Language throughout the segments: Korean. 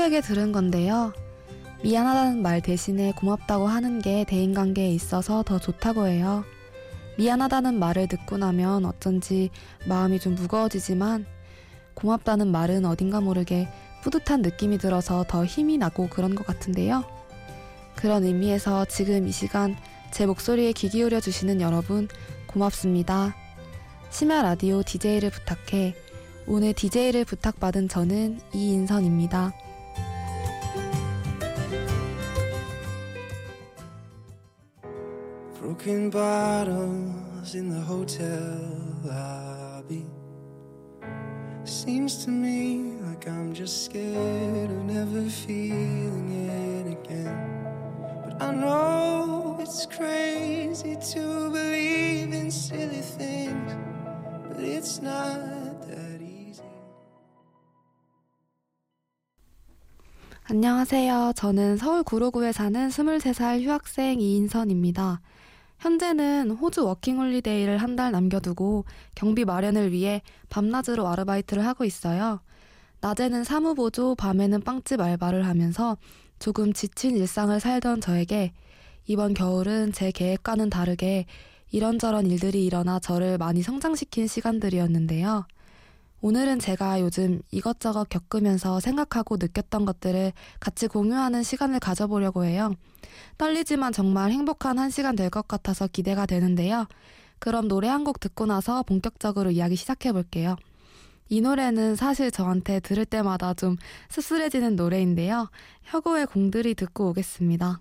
친구에게 들은 건데요. 미안하다는 말 대신에 고맙다고 하는 게 대인관계에 있어서 더 좋다고 해요. 미안하다는 말을 듣고 나면 어쩐지 마음이 좀 무거워지지만 고맙다는 말은 어딘가 모르게 뿌듯한 느낌이 들어서 더 힘이 나고 그런 것 같은데요. 그런 의미에서 지금 이 시간 제 목소리에 귀 기울여 주시는 여러분 고맙습니다. 심야 라디오 DJ를 부탁해 오늘 DJ를 부탁받은 저는 이인선입니다. Broken bottles in the hotel lobby. Seems to me like I'm just scared of never feeling it again. But I know it's crazy to believe in silly things, but it's not that easy. 안녕하세요. 저는 서울 구로구에 사는 23살 휴학생 이인선입니다. 현재는 호주 워킹홀리데이를 한 달 남겨두고 경비 마련을 위해 밤낮으로 아르바이트를 하고 있어요. 낮에는 사무보조, 밤에는 빵집 알바를 하면서 조금 지친 일상을 살던 저에게 이번 겨울은 제 계획과는 다르게 이런저런 일들이 일어나 저를 많이 성장시킨 시간들이었는데요. 오늘은 제가 요즘 이것저것 겪으면서 생각하고 느꼈던 것들을 같이 공유하는 시간을 가져보려고 해요. 떨리지만 정말 행복한 한 시간 될 것 같아서 기대가 되는데요. 그럼 노래 한 곡 듣고 나서 본격적으로 이야기 시작해 볼게요. 이 노래는 사실 저한테 들을 때마다 좀 씁쓸해지는 노래인데요. 혁오의 공들이 듣고 오겠습니다.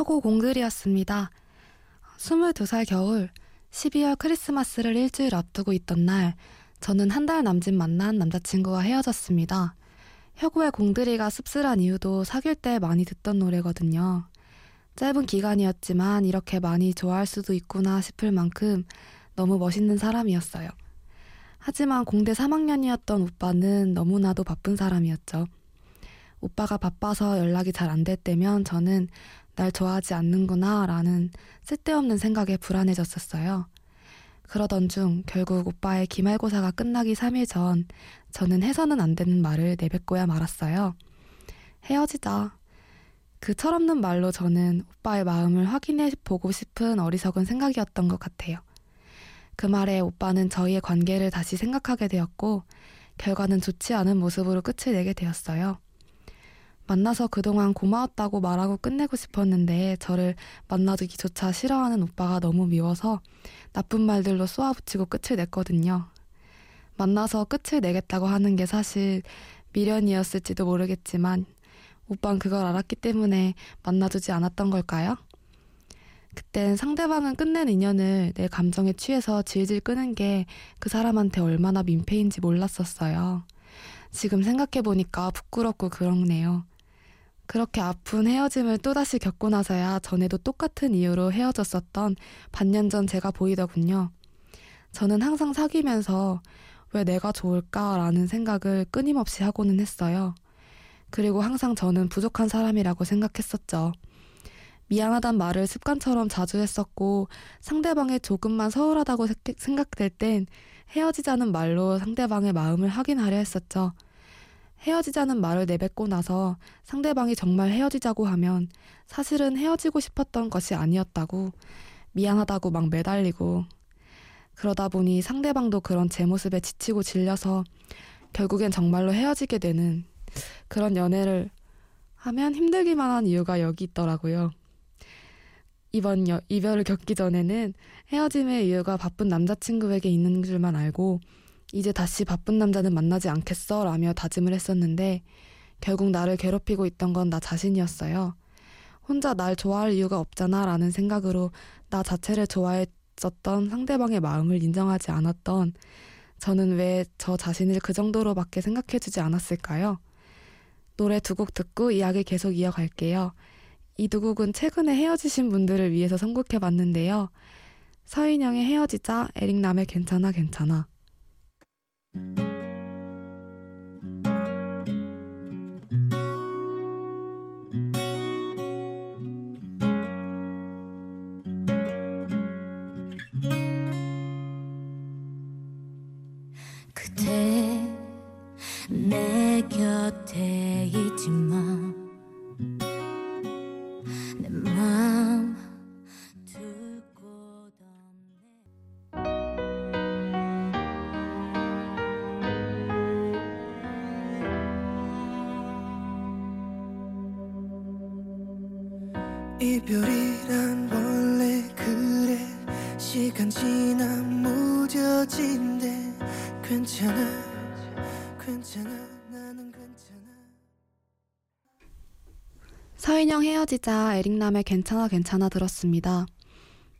혁오 공들이었습니다. 22살 겨울 12월 크리스마스를 일주일 앞두고 있던 날 저는 한 달 남짓 만난 남자친구와 헤어졌습니다. 혁오의 공들이가 씁쓸한 이유도 사귈 때 많이 듣던 노래거든요. 짧은 기간이었지만 이렇게 많이 좋아할 수도 있구나 싶을 만큼 너무 멋있는 사람이었어요. 하지만 공대 3학년이었던 오빠는 너무나도 바쁜 사람이었죠. 오빠가 바빠서 연락이 잘 안 될 때면 저는 날 좋아하지 않는구나 라는 쓸데없는 생각에 불안해졌었어요. 그러던 중 결국 오빠의 기말고사가 끝나기 3일 전 저는 해서는 안 되는 말을 내뱉고야 말았어요. 헤어지자. 그 철없는 말로 저는 오빠의 마음을 확인해 보고 싶은 어리석은 생각이었던 것 같아요. 그 말에 오빠는 저희의 관계를 다시 생각하게 되었고 결과는 좋지 않은 모습으로 끝을 내게 되었어요. 만나서 그동안 고마웠다고 말하고 끝내고 싶었는데 저를 만나두기조차 싫어하는 오빠가 너무 미워서 나쁜 말들로 쏘아붙이고 끝을 냈거든요. 만나서 끝을 내겠다고 하는 게 사실 미련이었을지도 모르겠지만 오빤 그걸 알았기 때문에 만나두지 않았던 걸까요? 그땐 상대방은 끝낸 인연을 내 감정에 취해서 질질 끄는 게 그 사람한테 얼마나 민폐인지 몰랐었어요. 지금 생각해보니까 부끄럽고 그렇네요. 그렇게 아픈 헤어짐을 또다시 겪고 나서야 전에도 똑같은 이유로 헤어졌었던 반년 전 제가 보이더군요. 저는 항상 사귀면서 왜 내가 좋을까라는 생각을 끊임없이 하고는 했어요. 그리고 항상 저는 부족한 사람이라고 생각했었죠. 미안하단 말을 습관처럼 자주 했었고 상대방이 조금만 서운하다고 생각될 땐 헤어지자는 말로 상대방의 마음을 확인하려 했었죠. 헤어지자는 말을 내뱉고 나서 상대방이 정말 헤어지자고 하면 사실은 헤어지고 싶었던 것이 아니었다고 미안하다고 막 매달리고 그러다 보니 상대방도 그런 제 모습에 지치고 질려서 결국엔 정말로 헤어지게 되는 그런 연애를 하면 힘들기만 한 이유가 여기 있더라고요. 이번 여, 이별을 겪기 전에는 헤어짐의 이유가 바쁜 남자친구에게 있는 줄만 알고 이제 다시 바쁜 남자는 만나지 않겠어 라며 다짐을 했었는데 결국 나를 괴롭히고 있던 건 나 자신이었어요. 혼자 날 좋아할 이유가 없잖아 라는 생각으로 나 자체를 좋아했었던 상대방의 마음을 인정하지 않았던 저는 왜 저 자신을 그 정도로밖에 생각해주지 않았을까요? 노래 두 곡 듣고 이야기 계속 이어갈게요. 이 두 곡은 최근에 헤어지신 분들을 위해서 선곡해 봤는데요. 서인영의 헤어지자, 에릭남의 괜찮아 괜찮아. Thank you. 이별이란 원래 그래 시간 지나 무뎌진대 괜찮아 괜찮아 나는 괜찮아 서인영 헤어지자 에릭남의 괜찮아 괜찮아 들었습니다.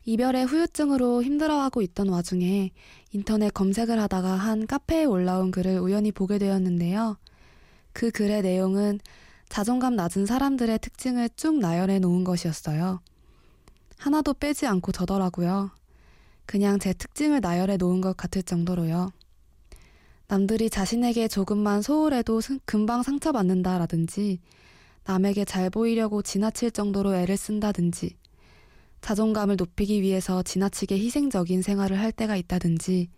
이별의 후유증으로 힘들어하고 있던 와중에 인터넷 검색을 하다가 한 카페에 올라온 글을 우연히 보게 되었는데요. 그 글의 내용은 자존감 낮은 사람들의 특징을 쭉 나열해 놓은 것이었어요. 하나도 빼지 않고 저더라고요. 그냥 제 특징을 나열해 놓은 것 같을 정도로요. 남들이 자신에게 조금만 소홀해도 금방 상처받는다라든지, 남에게 잘 보이려고 지나칠 정도로 애를 쓴다든지, 자존감을 높이기 위해서 지나치게 희생적인 생활을 할 때가 있다든지,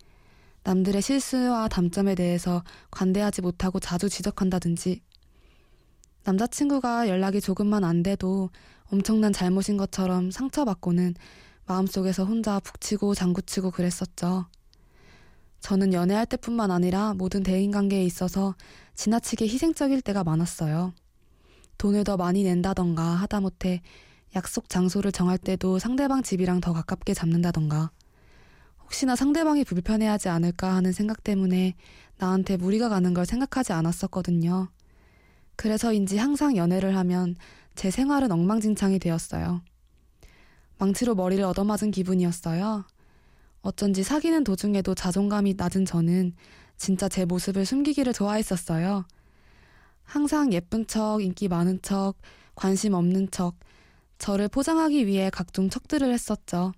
남들의 실수와 단점에 대해서 관대하지 못하고 자주 지적한다든지, 남자친구가 연락이 조금만 안 돼도 엄청난 잘못인 것처럼 상처받고는 마음속에서 혼자 북치고 장구치고 그랬었죠. 저는 연애할 때뿐만 아니라 모든 대인관계에 있어서 지나치게 희생적일 때가 많았어요. 돈을 더 많이 낸다던가 하다못해 약속 장소를 정할 때도 상대방 집이랑 더 가깝게 잡는다던가 혹시나 상대방이 불편해하지 않을까 하는 생각 때문에 나한테 무리가 가는 걸 생각하지 않았었거든요. 그래서인지 항상 연애를 하면 제 생활은 엉망진창이 되었어요. 망치로 머리를 얻어맞은 기분이었어요. 어쩐지 사귀는 도중에도 자존감이 낮은 저는 진짜 제 모습을 숨기기를 좋아했었어요. 항상 예쁜 척, 인기 많은 척, 관심 없는 척, 저를 포장하기 위해 각종 척들을 했었죠.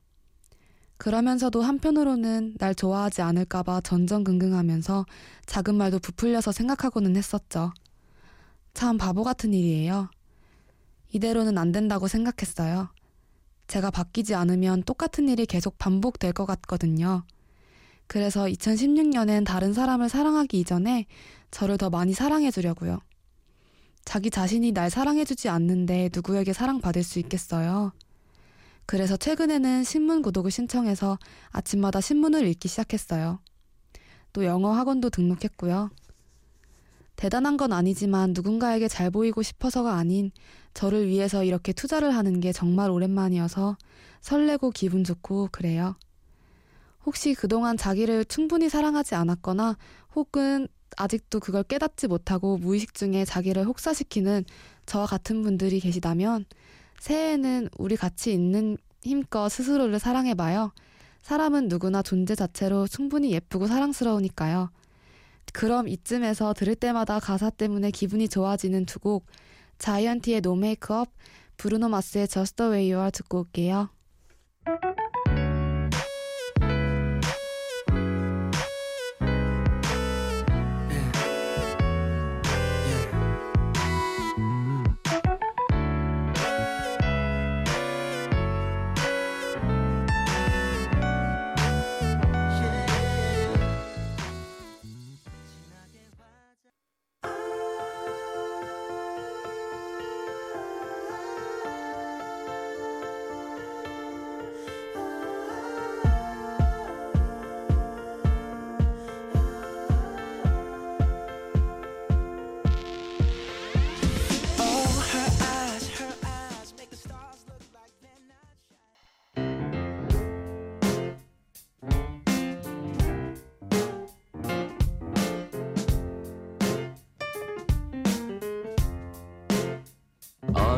그러면서도 한편으로는 날 좋아하지 않을까봐 전전긍긍하면서 작은 말도 부풀려서 생각하고는 했었죠. 참 바보 같은 일이에요. 이대로는 안 된다고 생각했어요. 제가 바뀌지 않으면 똑같은 일이 계속 반복될 것 같거든요. 그래서 2016년엔 다른 사람을 사랑하기 이전에 저를 더 많이 사랑해 주려고요. 자기 자신이 날 사랑해 주지 않는데 누구에게 사랑받을 수 있겠어요? 그래서 최근에는 신문 구독을 신청해서 아침마다 신문을 읽기 시작했어요. 또 영어 학원도 등록했고요. 대단한 건 아니지만 누군가에게 잘 보이고 싶어서가 아닌 저를 위해서 이렇게 투자를 하는 게 정말 오랜만이어서 설레고 기분 좋고 그래요. 혹시 그동안 자기를 충분히 사랑하지 않았거나 혹은 아직도 그걸 깨닫지 못하고 무의식 중에 자기를 혹사시키는 저와 같은 분들이 계시다면 새해에는 우리 같이 있는 힘껏 스스로를 사랑해봐요. 사람은 누구나 존재 자체로 충분히 예쁘고 사랑스러우니까요. 그럼 이쯤에서 들을 때마다 가사 때문에 기분이 좋아지는 두 곡, 자이언티의 No Make Up, 브루노 마스의 are 듣고 올게요.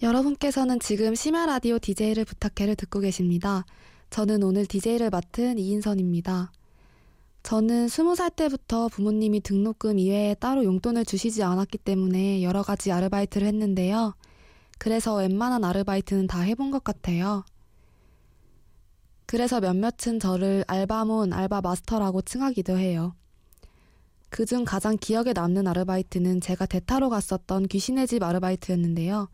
여러분께서는 지금 심야 라디오 DJ를 부탁해를 듣고 계십니다. 저는 오늘 DJ를 맡은 이인선입니다. 저는 스무 살 때부터 부모님이 등록금 이외에 따로 용돈을 주시지 않았기 때문에 여러 가지 아르바이트를 했는데요. 그래서 웬만한 아르바이트는 다 해본 것 같아요. 그래서 몇몇은 저를 알바몬, 알바 마스터라고 칭하기도 해요. 그중 가장 기억에 남는 아르바이트는 제가 대타로 갔었던 귀신의 집 아르바이트였는데요.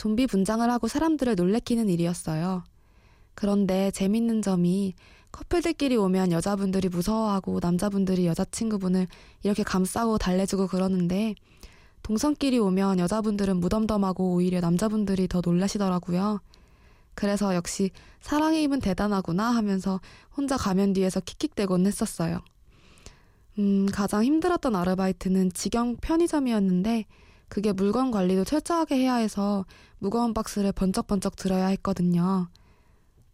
좀비 분장을 하고 사람들을 놀래키는 일이었어요. 그런데 재밌는 점이 커플들끼리 오면 여자분들이 무서워하고 남자분들이 여자친구분을 이렇게 감싸고 달래주고 그러는데 동성끼리 오면 여자분들은 무덤덤하고 오히려 남자분들이 더 놀라시더라고요. 그래서 역시 사랑의 힘은 대단하구나 하면서 혼자 가면 뒤에서 킥킥대곤 했었어요. 음, 가장 힘들었던 아르바이트는 직영 편의점이었는데 그게 물건 관리도 철저하게 해야 해서 무거운 박스를 번쩍번쩍 들어야 했거든요.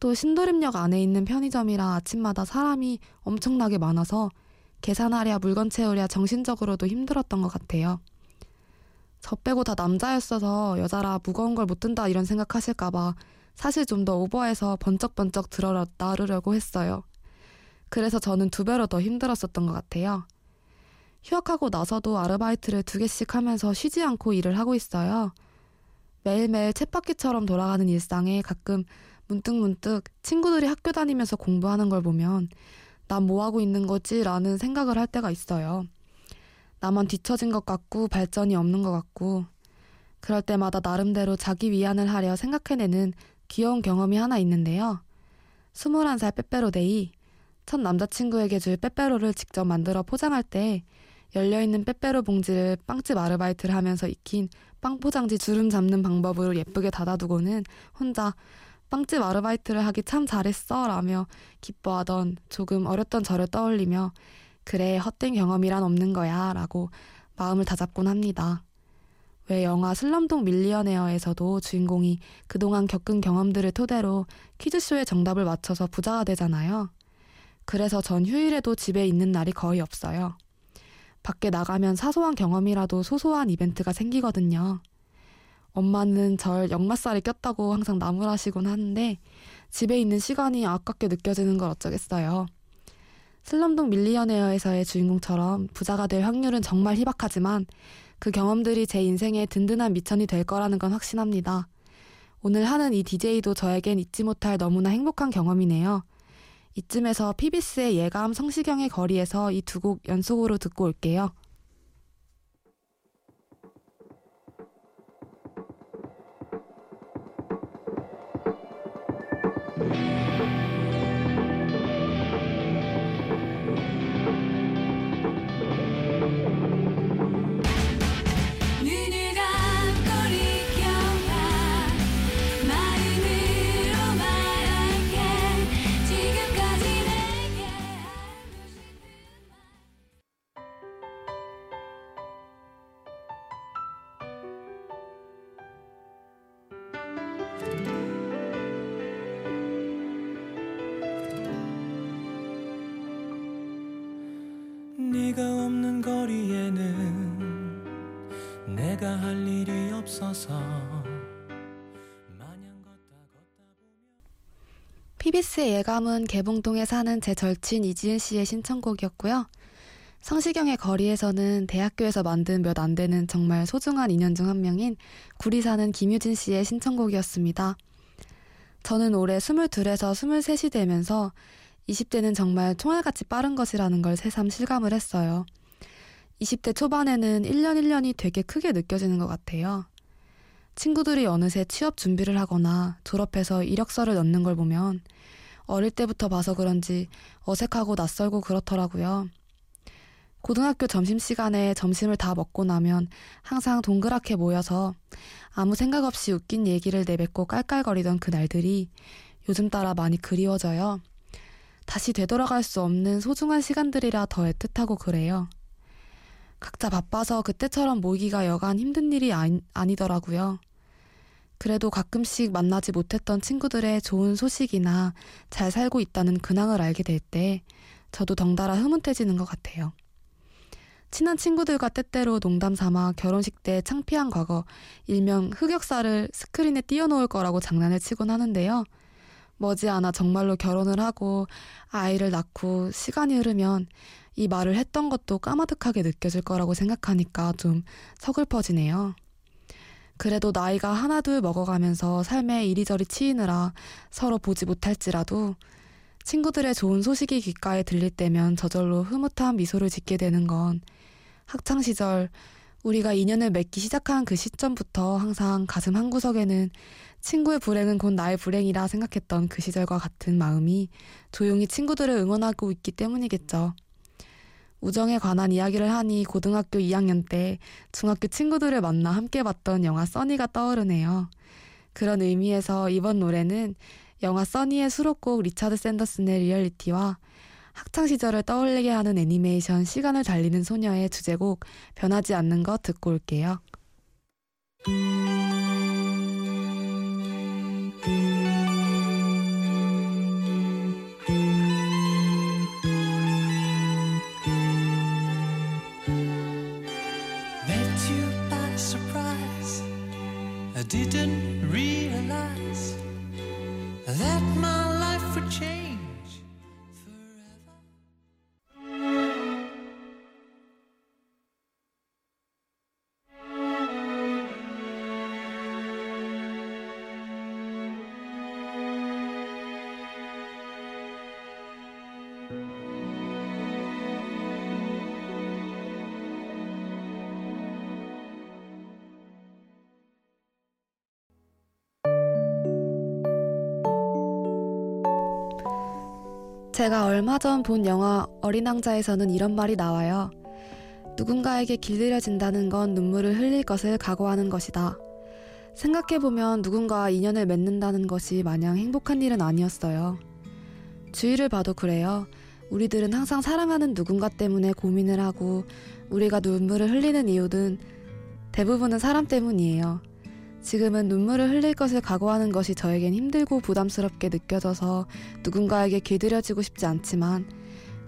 또 신도림역 안에 있는 편의점이라 아침마다 사람이 엄청나게 많아서 계산하랴 물건 채우랴 정신적으로도 힘들었던 것 같아요. 저 빼고 다 남자였어서 여자라 무거운 걸 못 든다 이런 생각하실까봐 사실 좀 더 오버해서 번쩍번쩍 들어 나르려고 했어요. 그래서 저는 두 배로 더 힘들었었던 것 같아요. 휴학하고 나서도 아르바이트를 두 개씩 하면서 쉬지 않고 일을 하고 있어요. 매일매일 쳇바퀴처럼 돌아가는 일상에 가끔 문득 문득 친구들이 학교 다니면서 공부하는 걸 보면 난 뭐하고 있는 거지? 라는 생각을 할 때가 있어요. 나만 뒤처진 것 같고 발전이 없는 것 같고 그럴 때마다 나름대로 자기 위안을 하려 생각해내는 귀여운 경험이 하나 있는데요. 21살 빼빼로데이 첫 남자친구에게 줄 빼빼로를 직접 만들어 포장할 때 열려있는 빼빼로 봉지를 빵집 아르바이트를 하면서 익힌 빵 포장지 주름 잡는 방법으로 예쁘게 닫아두고는 혼자 빵집 아르바이트를 하기 참 잘했어 라며 기뻐하던 조금 어렸던 저를 떠올리며 그래 헛된 경험이란 없는 거야 라고 마음을 다잡곤 합니다. 왜 영화 슬럼독 밀리어네어에서도 주인공이 그동안 겪은 경험들을 토대로 퀴즈쇼의 정답을 맞춰서 부자가 되잖아요. 그래서 전 휴일에도 집에 있는 날이 거의 없어요. 밖에 나가면 사소한 경험이라도 소소한 이벤트가 생기거든요. 엄마는 절 역마살이 꼈다고 항상 나무라시곤 하는데 집에 있는 시간이 아깝게 느껴지는 걸 어쩌겠어요. 슬럼독 밀리어네어에서의 주인공처럼 부자가 될 확률은 정말 희박하지만 그 경험들이 제 인생의 든든한 미천이 될 거라는 건 확신합니다. 오늘 하는 이 DJ도 저에겐 잊지 못할 너무나 행복한 경험이네요. 이쯤에서 피비스의 예감 성시경의 거리에서 이 두 곡 연속으로 듣고 올게요. PBS의 예감은 개봉동에 사는 제 절친 이지은 씨의 신청곡이었고요. 성시경의 거리에서는 대학교에서 만든 몇 안 되는 정말 소중한 인연 중 한 명인 구리 사는 김유진 씨의 신청곡이었습니다. 저는 올해 22에서 23이 되면서 20대는 정말 총알같이 빠른 것이라는 걸 새삼 실감을 했어요. 20대 초반에는 1년 1년이 되게 크게 느껴지는 것 같아요. 친구들이 어느새 취업 준비를 하거나 졸업해서 이력서를 넣는 걸 보면 어릴 때부터 봐서 그런지 어색하고 낯설고 그렇더라고요. 고등학교 점심시간에 점심을 다 먹고 나면 항상 동그랗게 모여서 아무 생각 없이 웃긴 얘기를 내뱉고 깔깔거리던 그 날들이 요즘 따라 많이 그리워져요. 다시 되돌아갈 수 없는 소중한 시간들이라 더 애틋하고 그래요. 각자 바빠서 그때처럼 모이기가 여간 힘든 일이 아니, 아니더라고요. 그래도 가끔씩 만나지 못했던 친구들의 좋은 소식이나 잘 살고 있다는 근황을 알게 될 때 저도 덩달아 흐뭇해지는 것 같아요. 친한 친구들과 때때로 농담 삼아 결혼식 때 창피한 과거, 일명 흑역사를 스크린에 띄워놓을 거라고 장난을 치곤 하는데요. 머지않아 정말로 결혼을 하고 아이를 낳고 시간이 흐르면 이 말을 했던 것도 까마득하게 느껴질 거라고 생각하니까 좀 서글퍼지네요. 그래도 나이가 하나둘 먹어가면서 삶에 이리저리 치이느라 서로 보지 못할지라도 친구들의 좋은 소식이 귓가에 들릴 때면 저절로 흐뭇한 미소를 짓게 되는 건 학창시절 우리가 인연을 맺기 시작한 그 시점부터 항상 가슴 한구석에는 친구의 불행은 곧 나의 불행이라 생각했던 그 시절과 같은 마음이 조용히 친구들을 응원하고 있기 때문이겠죠. 우정에 관한 이야기를 하니 고등학교 2학년 때 중학교 친구들을 만나 함께 봤던 영화 써니가 떠오르네요. 그런 의미에서 이번 노래는 영화 써니의 수록곡 리차드 샌더슨의 Reality와 학창 시절을 떠올리게 하는 애니메이션 시간을 달리는 소녀의 주제곡 변하지 않는 것 듣고 올게요. 제가 얼마 전 본 영화 어린 왕자에서는 이런 말이 나와요. 누군가에게 길들여진다는 건 눈물을 흘릴 것을 각오하는 것이다. 생각해보면 누군가와 인연을 맺는다는 것이 마냥 행복한 일은 아니었어요. 주위를 봐도 그래요. 우리들은 항상 사랑하는 누군가 때문에 고민을 하고 우리가 눈물을 흘리는 이유는 대부분은 사람 때문이에요. 지금은 눈물을 흘릴 것을 각오하는 것이 저에겐 힘들고 부담스럽게 느껴져서 누군가에게 길들여지고 싶지 않지만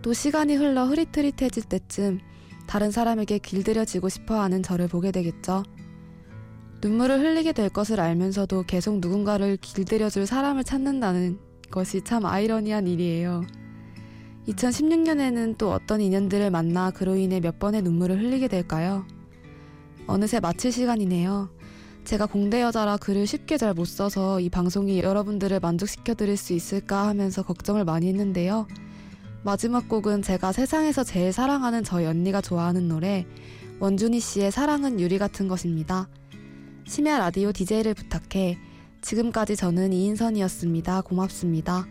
또 시간이 흘러 흐릿흐릿해질 때쯤 다른 사람에게 길들여지고 싶어 하는 저를 보게 되겠죠. 눈물을 흘리게 될 것을 알면서도 계속 누군가를 길들여줄 사람을 찾는다는 것이 참 아이러니한 일이에요. 2016년에는 또 어떤 인연들을 만나 그로 인해 몇 번의 눈물을 흘리게 될까요? 어느새 마칠 시간이네요. 제가 공대 여자라 글을 쉽게 잘 못 써서 이 방송이 여러분들을 만족시켜 드릴 수 있을까 하면서 걱정을 많이 했는데요. 마지막 곡은 제가 세상에서 제일 사랑하는 저희 언니가 좋아하는 노래 원준희 씨의 사랑은 유리 같은 것입니다. 심야 라디오 DJ를 부탁해 지금까지 저는 이인선이었습니다. 고맙습니다.